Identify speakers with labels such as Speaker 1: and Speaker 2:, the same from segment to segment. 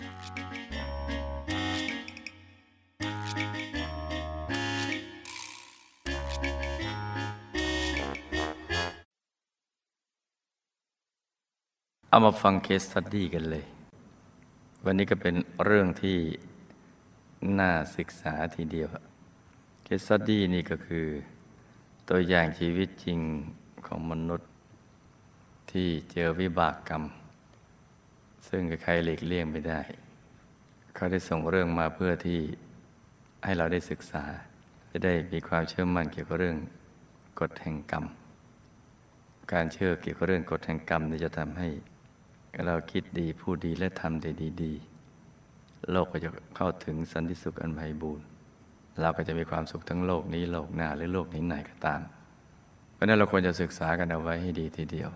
Speaker 1: เอามาฟังเคสตัดดี้กันเลย วันนี้ก็เป็นเรื่องที่น่าศึกษาทีเดียว เคสตัดดี้นี่ก็คือ ตัวอย่างชีวิตจริงของมนุษย์ที่เจอวิบากกรรม ซึ่งใครหลีกเลี่ยงไม่ได้ เขาได้ส่งเรื่องมาเพื่อที่ให้เราได้ศึกษา จะได้มีความเชื่อมั่นเกี่ยวกับเรื่องกฎแห่งกรรม การเชื่อเกี่ยวกับเรื่องกฎแห่งกรรมนี่จะทำให้ เราคิดดีพูดดีและทำได้ดีๆ โลกก็จะเข้าถึงสันติสุขอันไพบูรณ์เราก็จะมีความสุขทั้งโลกนี้โลกหน้าหรือโลกไหนๆก็ตาม เพราะนั้นเราควรจะศึกษากันเอาไว้ให้ดีทีเดียว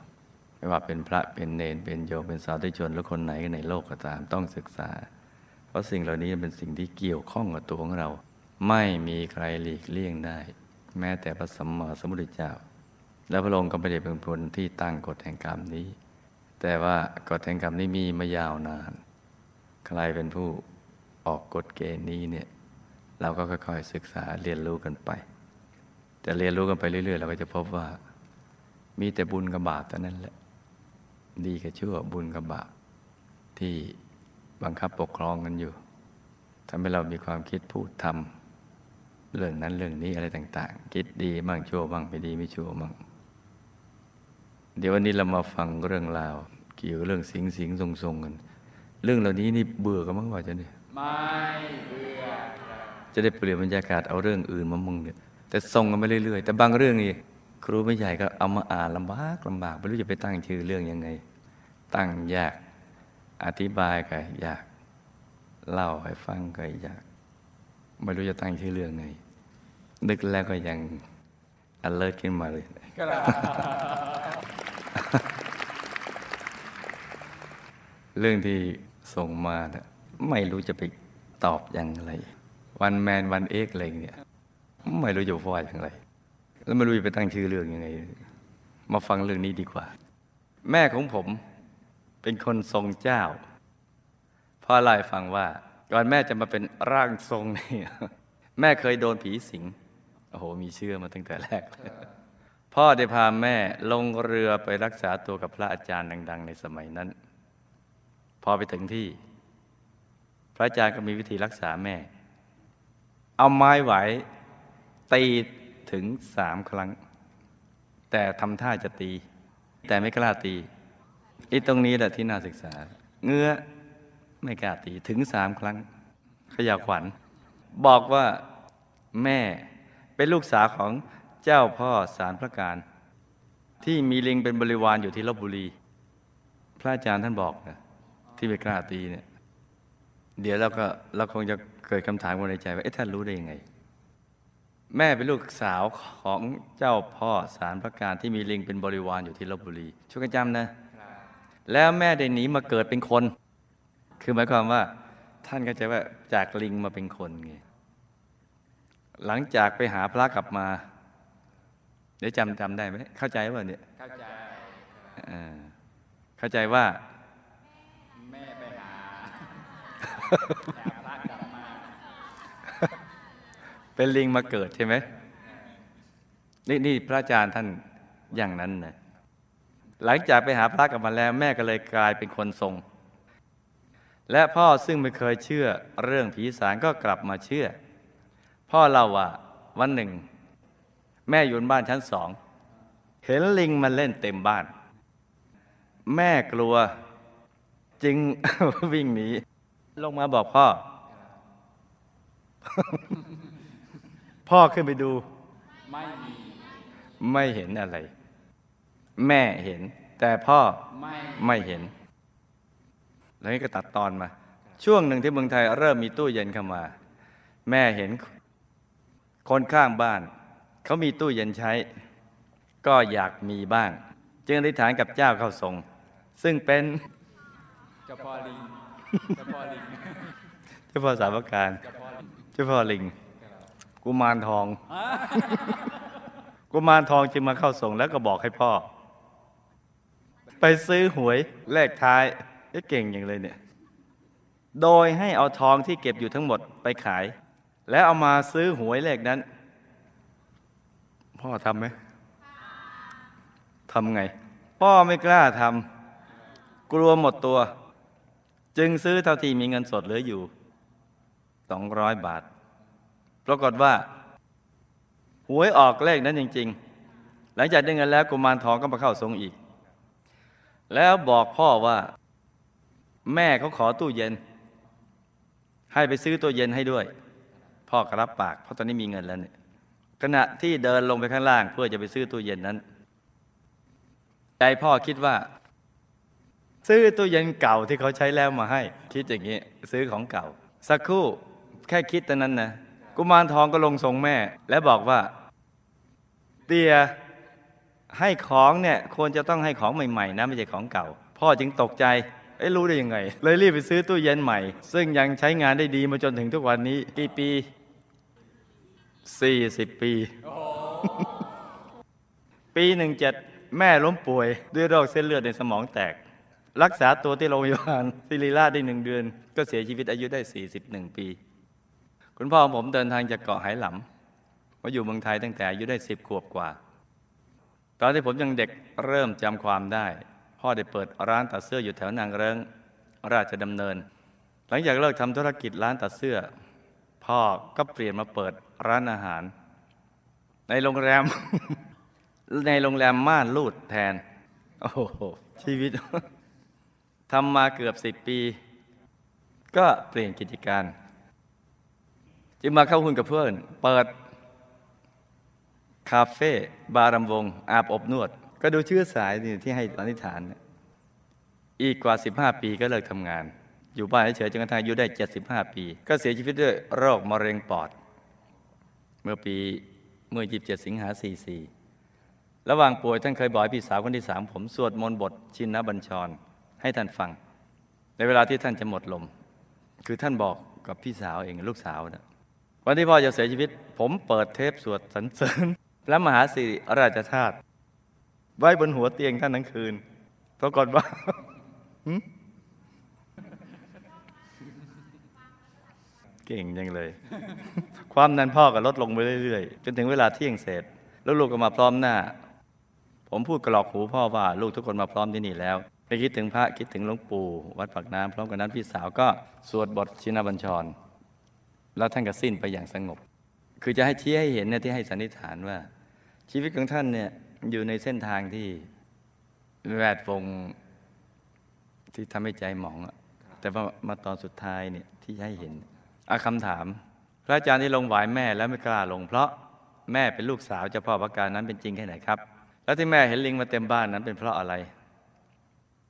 Speaker 1: ไม่ว่าเป็นพระเป็นเนนเป็นโยมเป็นสาวที่ชนหรือคนไหนในโลกก็ตามต้องศึกษา เพราะสิ่งเหล่านี้เป็นสิ่งที่เกี่ยวข้องกับตัวของเรา ไม่มีใครหลีกเลี่ยงได้ แม้แต่พระสัมมาสัมพุทธเจ้า และพระองค์ก็ไม่ได้เป็นคนที่ตั้งกฎแห่งกรรมนี้ แต่ว่ากฎแห่งกรรมนี้มีมายาวนาน ใครเป็นผู้ออกกฎเกณฑ์นี้เนี่ยเราก็ค่อยๆศึกษาเรียนรู้กันไป แต่เรียนรู้กันไปเรื่อยๆ เราก็จะพบว่า มีแต่บุญกับบาปเท่านั้นแหละ ดีกับชั่วบุญกับบาปที่บังคับปกครองกันอยู่ทำให้เรามีความคิดพูดทำเรื่องนั้นเรื่องนี้อะไรต่าง ๆ คิดดีบ้างชั่วบ้างไม่ดีไม่ชั่วบ้างเดี๋ยววันนี้เรามาฟังเรื่องราว เกี่ยวกับเรื่องสิงสิงทรงทรงกัน เรื่องเหล่านี้นี่เบื่อกันมั้งว่าจะเนี่ย
Speaker 2: ไม่เบื่อครับ
Speaker 1: จะได้เปลี่ยนบรรยากาศเอาเรื่องอื่นมามึงเนี่ยแต่ทรงกันไปเรื่อยๆ แต่บางเรื่องนี่ ครูไม่ใหญ่ก็เอามาอ่านลำบากลำบากไม่รู้จะไปตั้งชื่อเรื่องยังไง ตั้งยากอธิบายก็ยาก เล่าให้ฟังก็ยาก ไม่รู้จะตั้งชื่อเรื่องไง นึกแล้วก็ยังอันเลิศขึ้นมาเลยเรื่องที่ส่งมาเนี่ยไม่รู้จะไปตอบอย่างไร วันแมนวันเอ็กอะไรเนี่ย ไม่รู้จะว่าอย่างไร แล้วไม่รู้จะไปตั้งชื่อเรื่องยังไง มาฟังเรื่องนี้ดีกว่า แม่ของผมเป็นคนทรงเจ้าพ่อเล่าให้ฟังว่าก่อนแม่จะมาเป็นร่างทรงนี่แม่เคยโดนผีสิงโอ้โห มีเชื่อมาตั้งแต่แรก พ่อได้พาแม่ลงเรือไปรักษาตัวกับพระอาจารย์ดัง ๆ ในสมัยนั้น พอไปถึงที่ พระอาจารย์ก็มีวิธีรักษาแม่ เอาไม้ไหวตี ถึงสามครั้ง แต่ทำท่าจะตี แต่ไม่กล้าตีไอีตรงนี้แหละที่น่าศึกษา เงื้อไม่กล้าตีถึงสามครั้ง ขยาขวัญ บอกว่าแม่เป็นลูกสาวของเจ้าพ่อสารพระการ ที่มีลิงเป็นบริวารอยู่ที่ลบบุรี พระอาจารย์ท่านบอกนะที่ไม่กล้าตีเนี่ย เดี๋ยวเราก็เราคงจะเกิดคำถามในใจว่าเอ๊ะท่านรู้ได้ยังไง แม่เป็นลูกสาวของเจ้าพ่อสารพระการที่มีลิงเป็นบริวารอยู่ที่ลบบุรี ช่วยกันจำนะ แล้วแม่ได้หนีมาเกิดเป็นคน คือหมายความว่า ท่านก็จะว่าจากลิงมาเป็นคนไงหลังจากไปหาพระกลับมา เดี๋ยวจำจำได้ไหมเข้าใจว่าเนี่ย
Speaker 2: เข้าใจ
Speaker 1: เข้าใจว่า
Speaker 2: แม่ไปหา
Speaker 1: เป็นลิงมาเกิดใช่ไหมนี่นี่พระอาจารย์ท่านอย่างนั้นนะหลังจากไปหาพระกลับมาแล้วแม่ก็เลยกลายเป็นคนทรง และพ่อซึ่งไม่เคยเชื่อเรื่องผีสางก็กลับมาเชื่อ พ่อเล่าว่าวันหนึ่ง แม่อยู่บนบ้านชั้นสอง เห็นลิงมาเล่นเต็มบ้าน แม่กลัวจึงวิ่งหนีลงมาบอกพ่อ พ่อขึ้นไปดู
Speaker 2: ไม่มี
Speaker 1: ไม่เห็นอะไร แม่เห็น แต่พ่อ
Speaker 2: ไม่
Speaker 1: ไม่เห็น แล้วนี่ก็ตัดตอนมา ช่วงหนึ่งที่เมืองไทยเริ่มมีตู้เย็นเข้ามา แม่เห็น คนข้างบ้าน เขามีตู้เย็นใช้ ก็อยากมีบ้าง จึงอธิษฐานกับเจ้าเข้าทรง ซึ่งเป็น
Speaker 2: เจ้าพ่อลิงเจ้าพ่อลิง
Speaker 1: เจ้าพ่อสาวการ
Speaker 2: เจ้าพ่อลิง
Speaker 1: เจ้าพ่อลิง กุมารทอง
Speaker 2: อะ
Speaker 1: กุมารทองจึงมาเข้าส่งแล้วก็บอกให้พ่อ ไปซื้อหวยเลขท้ายเอ๊ะเก่งอย่างเลยเนี่ย โดยให้เอาทองที่เก็บอยู่ทั้งหมดไปขาย แล้วเอามาซื้อหวยเลขนั้น พ่อทำไหมทำไง พ่อไม่กล้าทำกลัวหมดตัว จึงซื้อเท่าที่มีเงินสดเหลืออยู่สองร้อยบาท ปรากฏว่าหวยออกเลขนั้นจริง ๆ หลังจากได้เงินแล้วกุมารทองก็มาเข้าทรงอีก แล้วบอกพ่อว่า แม่เขาขอตู้เย็น ให้ไปซื้อตู้เย็นให้ด้วย พ่อก็รับปาก เพราะตอนนี้มีเงินแล้วเนี่ยขณะที่เดินลงไปข้างล่าง เพื่อจะไปซื้อตู้เย็นนั้น ใจพ่อคิดว่า ซื้อตู้เย็นเก่าที่เขาใช้แล้วมาให้ คิดอย่างนี้ ซื้อของเก่า สักครู่แค่คิดแต่นั้นนะ กุมารทองก็ลงทรงแม่ และบอกว่า เตียให้ของเนี่ยควรจะต้องให้ของใหม่ๆ นะไม่ใช่ของเก่า พ่อจึงตกใจเอ้รู้ได้ยังไง เลยรีบไปซื้อตู้เย็นใหม่ ซึ่งยังใช้งานได้ดีมาจนถึงทุกวันนี้ กี่ปี 40 ปี ปีหนึ่งเจ็ดแม่ล้มป่วยด้วยโรคเส้นเลือดในสมองแตก รักษาตัวที่โรงพยาบาลศิริราชได้หนึ่งเดือน ก็เสียชีวิตอายุได้ 41 ปี คุณพ่อของผมเดินทางจากเกาะไหหลำมาอยู่เมืองไทยตั้งแต่อายุได้10ขวบกว่า ตอนที่ผมยังเด็กเริ่มจำความได้ พ่อได้เปิดร้านตัดเสื้ออยู่แถวนางเริงราชดำเนิน หลังจากเลิกทำธุรกิจร้านตัดเสื้อ พ่อก็เปลี่ยนมาเปิดร้านอาหาร ในโรงแรม ในโรงแรมม่านรูดแทน โอ้โห ชีวิตทำมาเกือบสิบปี ก็เปลี่ยนกิจการ จึงมาเข้าหุ้นกับเพื่อน เปิด คาเฟ่บาร์รำวง อาบอบนวด ก็ดูชื่อสายนี่ที่ให้สันนิษฐาน อีกกว่า 15 ปีก็เลิกทำงาน อยู่บ้านเฉยๆจนกระทั่งอายุได้ 75 ปี ก็เสียชีวิตด้วยโรคมะเร็งปอด เมื่อปีเมื่อ 27 สิงหา 44 ระหว่างป่วยท่านเคยบอกพี่สาวคนที่สามผมสวดมนต์บทชินบัญชร ให้ท่านฟัง ในเวลาที่ท่านจะหมดลม คือท่านบอกกับพี่สาวเองลูกสาวนะ วันที่พ่อจะเสียชีวิต ผมเปิดเทปสวดสรรเสริญพระมหาสิริราชธาตุไว้บนหัวเตียงท่านทั้งคืนปรากฏว่าเก่งจังเลย ความนั้นพ่อก็ลดลงไปเรื่อยๆ จนถึงเวลาเที่ยงเสร็จ แล้วลูกก็มาพร้อมหน้า ผมพูดกรอกหูพ่อว่าลูกทุกคนมาพร้อมที่นี่แล้วไปคิดถึงพระคิดถึงหลวงปู่ วัดปากน้ำพร้อมกันนั้นพี่สาวก็สวดบทชินบัญชร แล้วท่านก็สิ้นไปอย่างสงบ คือจะให้ชี้ให้เห็นเนี่ยที่ให้สันนิษฐานว่า ชีวิตของท่านเนี่ยอยู่ในเส้นทางที่แวดวงที่ทำให้ใจหมองอะแต่ว่ามาตอนสุดท้ายเนี่ยที่ให้เห็นอาคำถาม พระอาจารย์ที่ลงหวายแม่แล้วไม่กล้าลง เพราะแม่เป็นลูกสาวเจ้าพ่อประการนั้นเป็นจริงแค่ไหนครับ แล้วที่แม่เห็นลิงมาเต็มบ้านนั้นเป็นเพราะอะไร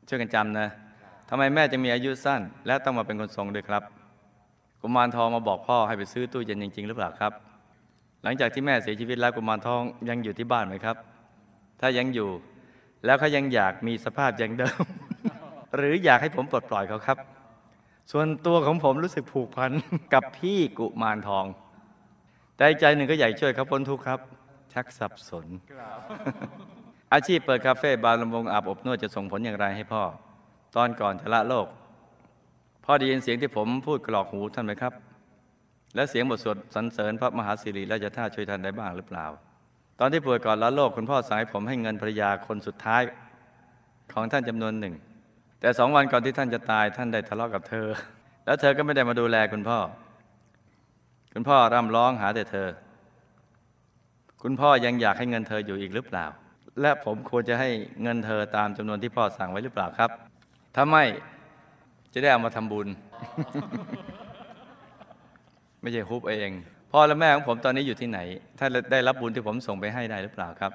Speaker 1: ช่วยกันจำนะทำไมแม่จะมีอายุสั้น และต้องมาเป็นคนทรงด้วยครับ กุมารทองมาบอกพ่อให้ไปซื้อตู้เย็นจริง ๆ หรือเปล่าครับ หลังจากที่แม่เสียชีวิตแล้วกุมารทองยังอยู่ที่บ้านไหมครับ ถ้ายังอยู่ แล้วเขายังอยากมีสภาพอย่างเดิม หรืออยากให้ผมปลดปล่อยเขาครับ ส่วนตัวของผมรู้สึกผูกพันกับพี่กุมารทอง แต่อีกใจหนึ่งก็อยากช่วยเขาพ้นทุกข์ครับ ชักสับสน อาชีพเปิดคาเฟ่บาร์ลำวงอาบอบนวดจะส่งผลอย่างไรให้พ่อ ตอนก่อนจะละโลก พ่อได้ยินเสียงที่ผมพูดกรอกหูท่านไหมครับ และเสียงบทสวดสรรเสริญพระมหาสิริราชธาตุช่วยท่านได้บ้างหรือเปล่า ตอนที่ป่วยก่อนละโลกคุณพ่อสั่งให้ผมให้เงินภรรยาคนสุดท้ายของท่านจำนวนหนึ่ง แต่สองวันก่อนที่ท่านจะตายท่านได้ทะเลาะกับเธอ แล้วเธอก็ไม่ได้มาดูแลคุณพ่อ คุณพ่อร่ำร้องหาแต่เธอ คุณพ่อยังอยากให้เงินเธออยู่อีกหรือเปล่า และผมควรจะให้เงินเธอตามจำนวนที่พ่อสั่งไว้หรือเปล่าครับ ถ้าไม่ จะได้เอามาทำบุญ ไม่ใช่ฮุบเองพ่อและแม่ของผมตอนนี้อยู่ที่ไหนท่าได้รับบุญที่ผมส่งไปให้ได้หรือเปล่าครับ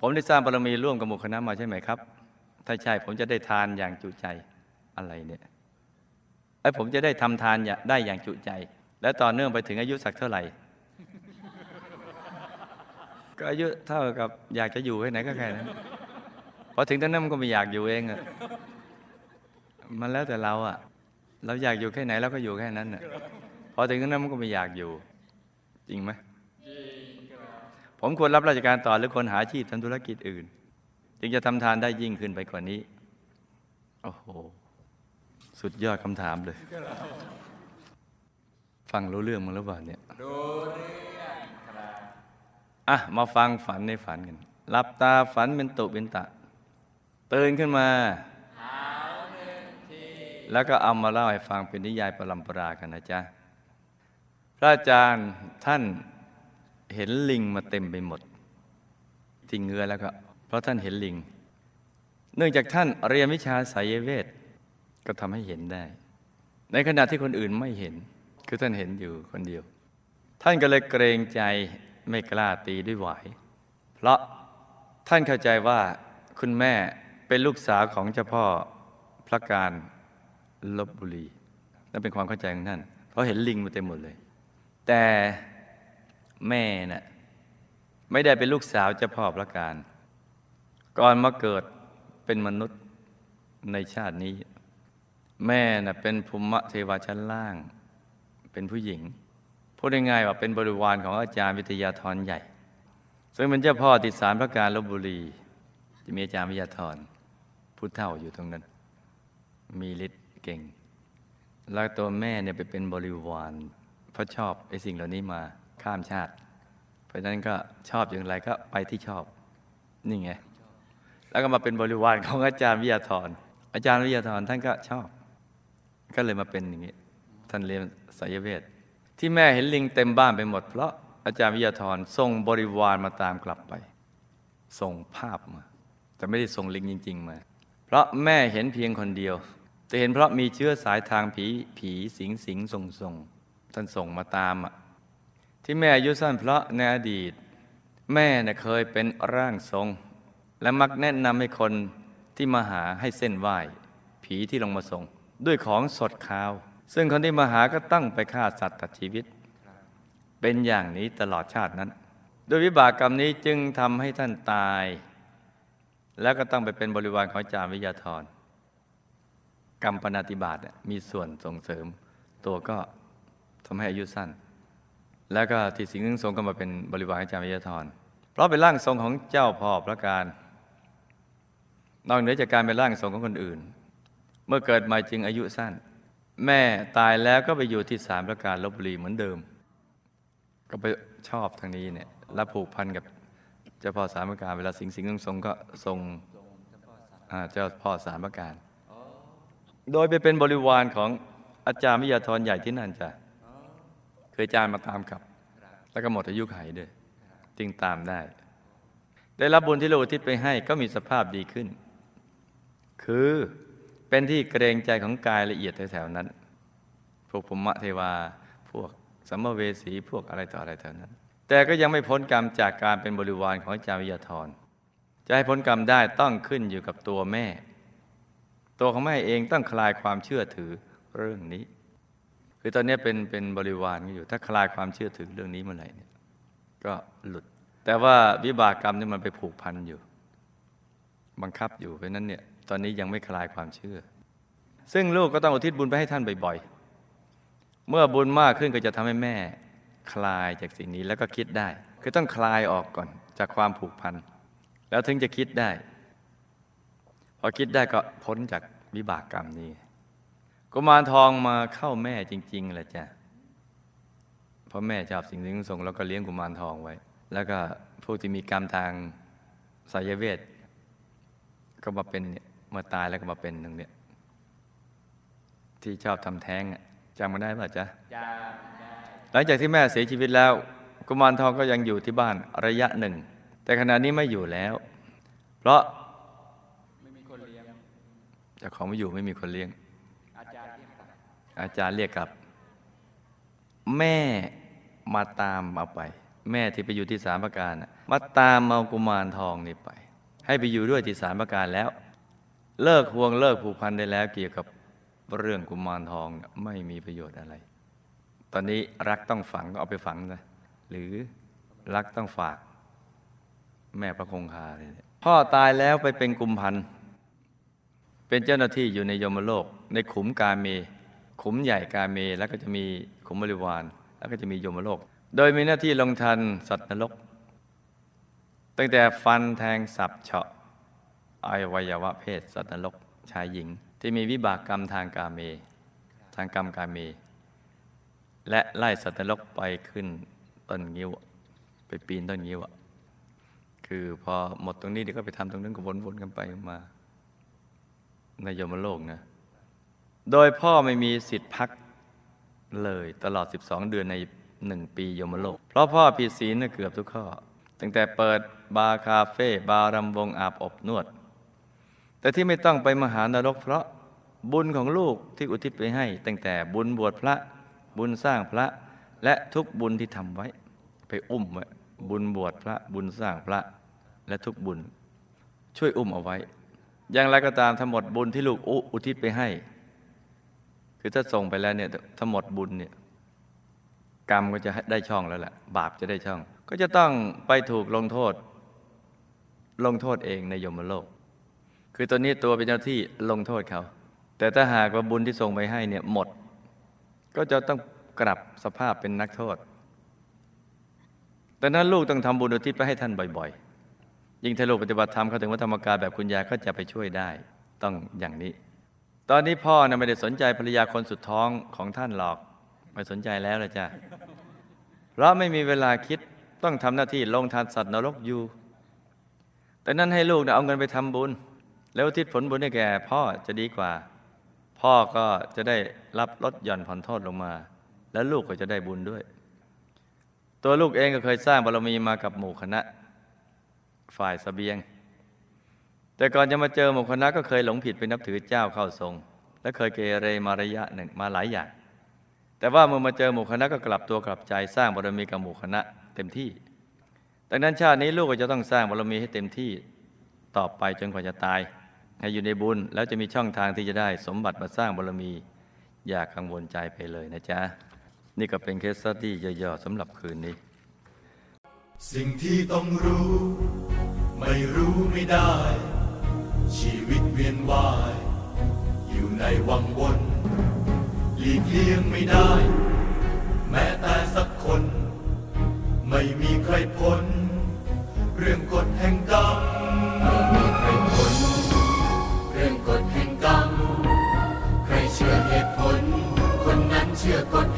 Speaker 1: ผมได้สร้างบารมีร่วมกับหมู่คณะมาใช่ไหมครับ ถ้าใช่ผมจะได้ทานอย่างจุใจอะไรเนี่ยไอ้ผมจะได้ทำทานอย่าได้อย่างจุใจ และต่อเนื่องไปถึงอายุสักเท่าไหร่ ก็อายุเท่ากับอยากจะอยู่แค่ไหนก็แค่นั้นพอถึงตอนนั้นมันก็ไม่อยากอยู่เองอะ มันแล้วแต่เราอะเราอยากอยู่แค่ไหนเราก็อยู่แค่นั้นอะพอถึงตอนนั้นมันก็ไม่อยากอยู่ จริงไหมผมควรรับราชการต่อหรือควรหาอาชีพทำธุรกิจอื่น จึงจะทำทานได้ยิ่งขึ้นไปกว่านี้ โอ้โห สุดยอดคำถามเลย ฟังรู้เรื่องมั้งหรือเปล่าเนี่ย
Speaker 2: ดูเรื่องครับ
Speaker 1: อะ มาฟังฝันในฝันกันหลับตาฝันเป็นตุเป็นตะ ตื่นขึ้นมา แล้วก็เอามาเล่าให้ฟังเป็นนิยายประลัมปรากันนะจ๊ะ พระอาจารย์ท่านเห็นลิงมาเต็มไปหมดที่เงือแล้วก็เพราะท่านเห็นลิง เนื่องจากท่านเรียนวิชาสายเวทก็ทำให้เห็นได้ ในขณะที่คนอื่นไม่เห็น คือท่านเห็นอยู่คนเดียว ท่านก็เลยเกรงใจไม่กล้าตีด้วยหวายเพราะท่านเข้าใจว่าคุณแม่เป็นลูกสาวของเจ้าพ่อพระการ ลบบุรี นั่นเป็นความเข้าใจของท่าน เพราะเห็นลิงมาเต็มหมดเลย แต่แม่น่ะไม่ได้เป็นลูกสาวเจ้าพ่อพระการ ก่อนมาเกิดเป็นมนุษย์ในชาตินี้ แม่น่ะเป็นภูมิเทวาชั้นล่าง เป็นผู้หญิง พูดง่ายๆว่าเป็นบริวารของอาจารย์วิทยาธรใหญ่ ซึ่งเป็นเจ้าพ่อติดสารพระการลบบุรีจะมีอาจารย์วิทยาธรผู้เฒ่าอยู่ตรงนั้น มีฤทธิ์ เก่ง แล้วตัวแม่เนี่ยไปเป็นบริวารเพราะชอบไอ้สิ่งเหล่านี้มาข้ามชาติ เพราะฉะนั้นก็ชอบอย่างไรก็ไปที่ชอบนี่ไงแล้วก็มาเป็นบริวารของอาจารย์วิทยาธรอาจารย์วิทยาธรท่านก็ชอบ ก็เลยมาเป็นอย่างนี้ ท่านเรียนสายเวทที่แม่เห็นลิงเต็มบ้านไปหมด เพราะอาจารย์วิทยาธรส่งบริวารมาตามกลับไป ส่งภาพมา แต่ไม่ได้ส่งลิงจริง ๆ มา เพราะแม่เห็นเพียงคนเดียว แต่เห็นเพราะมีเชื้อสายทางผีผีสิงสิงส่งส่งท่านส่งมาตามอะที่แม่อายุสั้นเพราะในอดีต แม่เน่ยเคยเป็นร่างทรง และมักแนะนำให้คนที่มาหาให้เส้นไหว้ผีที่ลงมาส่ง ด้วยของสดขาว ซึ่งคนที่มาหาก็ตั้งไปฆ่าสัตว์ตัดชีวิต เป็นอย่างนี้ตลอดชาตินั้น โดยวิบากกรรมนี้จึงทำให้ท่านตาย แล้วก็ต้องไปเป็นบริวารของจารย์วิยาธร กรรมปณติบาตมีส่วนส่งเสริม ตัวก็ทำให้อายุสั้น แล้วก็ที่สิงห์ทรงก็มาเป็นบริวารอาจารย์วิทยธรเพราะเป็นร่างทรงของเจ้าพ่อพระการ นอกเหนือจากการเป็นร่างทรงของคนอื่น เมื่อเกิดมาจึงอายุสั้น แม่ตายแล้วก็ไปอยู่ที่สามพระการลบบุรีเหมือนเดิม ก็ไปชอบทางนี้เนี่ยแล้วผูกพันกับเจ้าพ่อสามประการเวลาสิงห์สิงห์ทรงก็ทรงเจ้าพ่อสามประการ โดยไปเป็นบริวารของอาจารย์วิทยาธรใหญ่ที่นั่นจ้ะเคยอาจารย์มาตามกับ แล้วก็หมดอายุไขด้วยจึงตามได้ ได้รับบุญที่เราอุทิศไปให้ก็มีสภาพดีขึ้น คือเป็นที่เกรงใจของกายละเอียดแถวๆนั้น พวกภูมิเทวา พวกสัมภเวสีพวกอะไรต่ออะไรแถวนั้น แต่ก็ยังไม่พ้นกรรมจากการเป็นบริวารของอาจารย์วิทยาธรจะให้พ้นกรรมได้ต้องขึ้นอยู่กับตัวแม่ ตัวของแม่เองต้องคลายความเชื่อถือเรื่องนี้ คือตอนนี้เป็นเป็นบริวารกันอยู่ ถ้าคลายความเชื่อถือเรื่องนี้เมื่อไหร่เนี่ยก็หลุด แต่ว่าวิบากกรรมนี่มันไปผูกพันอยู่ บังคับอยู่เพราะนั้นเนี่ยตอนนี้ยังไม่คลายความเชื่อ ซึ่งลูกก็ต้องอุทิศบุญไปให้ท่านบ่อยๆ เมื่อบุญมากขึ้นก็จะทำให้แม่คลายจากสิ่งนี้แล้วก็คิดได้ คือต้องคลายออกก่อนจากความผูกพัน แล้วถึงจะคิดได้ อคิดได้ก็พ้นจากวิบากกรรมนี้กุมารทองมาเข้าแม่จริงๆแหละจ้ะเพราะแม่ชอบสิ่งที่ส่งแล้วก็เลี้ยงกุมารทองไว้ แล้วก็พวกที่มีกรรมทางสายเวทก็มาเป็นเนี่ยมาตายแล้วก็มาเป็นตรงเนี้ยที่ชอบทำแท้งอะจำมาได้ป่ะจ๊ะ
Speaker 2: จำได้
Speaker 1: หลังจากที่แม่เสียชีวิตแล้ว กุมารทองก็ยังอยู่ที่บ้านระยะหนึ่ง แต่ขณะนี้ไม่อยู่แล้ว เพราะ
Speaker 2: ไม่มีคนเลี้ยง
Speaker 1: เจ้าของไม่อยู่ไม่มีคนเลี้ยง
Speaker 2: อาจารย์เรียกกลับ
Speaker 1: อาจารย์เรียกกลับ แม่มาตามเอาไป แม่ที่ไปอยู่ที่สามประการน่ะมาตามเอากุมารทองนี่ไป ให้ไปอยู่ด้วยที่สามประการแล้ว เลิกห่วงเลิกผูกพันได้แล้วเกี่ยวกับเรื่องกุมารทองน่ะไม่มีประโยชน์อะไร ตอนนี้รักต้องฝังก็เอาไปฝังนะหรือรักต้องฝาก แม่พระคงคาเลยเนี่ยพ่อตายแล้วไปเป็นกุมพันธ์ เป็นเจ้าหน้าที่อยู่ในยมโลก ในขุมกาเม ขุมใหญ่กาเม แล้วก็จะมีขุมบริวาร แล้วก็จะมียมโลก โดยมีหน้าที่ลงทันสัตว์นรก ตั้งแต่ฟันแทงสับเฉาะอวัยวะเพศสัตว์นรกชายหญิง ที่มีวิบากกรรมทางกาเม ทางกรรมกาเม และไล่สัตว์นรกไปขึ้นต้นงิ้ว ไปปีนต้นงิ้วคือพอหมดตรงนี้เดี๋ยวก็ไปทำตรงนั้นก็วนๆกันไปมา ในยมโลกนะ โดยพ่อไม่มีสิทธิ์พักเลยตลอด 12 เดือนในหนึ่งปียมโลก เพราะพ่อผิดศีลเกือบทุกข้อ ตั้งแต่เปิดบาร์คาเฟ่บาร์รำวงอาบอบนวด แต่ที่ไม่ต้องไปมหานรกเพราะบุญของลูกที่อุทิศไปให้ ตั้งแต่บุญบวชพระบุญสร้างพระและทุกบุญที่ทำไว้ ไปอุ้มไว้บุญบวชพระบุญสร้างพระและทุกบุญ ช่วยอุ้มเอาไว้ อย่างไรก็ตามทั้งหมดบุญที่ลูกอุอุทิศไปให้ คือถ้าส่งไปแล้วเนี่ยทั้งหมดบุญเนี่ยกรรมก็จะได้ช่องแล้วแหละบาปจะได้ช่อง ก็จะต้องไปถูกลงโทษ ลงโทษเองในยมโลก คือตัวนี้ตัวเป็นเจ้าที่ลงโทษเขา แต่ถ้าหากว่าบุญที่ส่งไปให้เนี่ยหมด ก็จะต้องกลับสภาพเป็นนักโทษดังนั้นลูกต้องทำบุญอุทิศไปให้ท่านบ่อย ๆ ยิ่งถ้าลูกปฏิบัติธรรมเขาถึงวัดธรรมกายแบบคุณยายก็จะไปช่วยได้ ต้องอย่างนี้ ตอนนี้พ่อนะไม่ได้สนใจภรรยาคนสุดท้องของท่านหรอก ไม่สนใจแล้วเลยจ้ะเพราะไม่มีเวลาคิดต้องทำหน้าที่ลงทานสัตว์นรกอยู่ แต่นั้นให้ลูกนะเอาเงินไปทำบุญ แล้วทิศผลบุญให้แก่พ่อจะดีกว่า พ่อก็จะได้รับลดหย่อนผ่อนโทษลงมา แล้วลูกก็จะได้บุญด้วย ตัวลูกเองก็เคยสร้างบารมีมากับหมู่คณะ ฝ่ายสเสบียง แต่ก่อนจะมาเจอหมู่คณะก็เคยหลงผิดไปนับถือเจ้าเข้าทรง และเคยเกเรมาระยะหนึ่งมาหลายอย่าง แต่ว่าเมื่อมาเจอหมู่คณะก็กลับตัวกลับใจสร้างบารมีกับหมู่คณะเต็มที่ ดังนั้นชาตินี้ลูกก็จะต้องสร้างบารมีให้เต็มที่ต่อไปจนกว่าจะตาย ให้อยู่ในบุญแล้วจะมีช่องทางที่จะได้สมบัติมาสร้างบารมี อย่ากังวลใจไปเลยนะจ๊ะ นี่ก็เป็นเคสตี้ย่อๆสำหรับคืนนี้
Speaker 3: สิ่งที่ต้องรู้ ไม่รู้ไม่ได้ ชีวิตเวียนวาย อยู่ในวังวนหลีกเลี่ยงไม่ได้ แม้แต่สักคน ไม่มีใครพ้น เรื่องกฎแห่งกรรมไม่มีใครพ้นเรื่องกฎแห่งกรรม ใครเชื่อเหตุผล คนนั้นเชื่อกฎ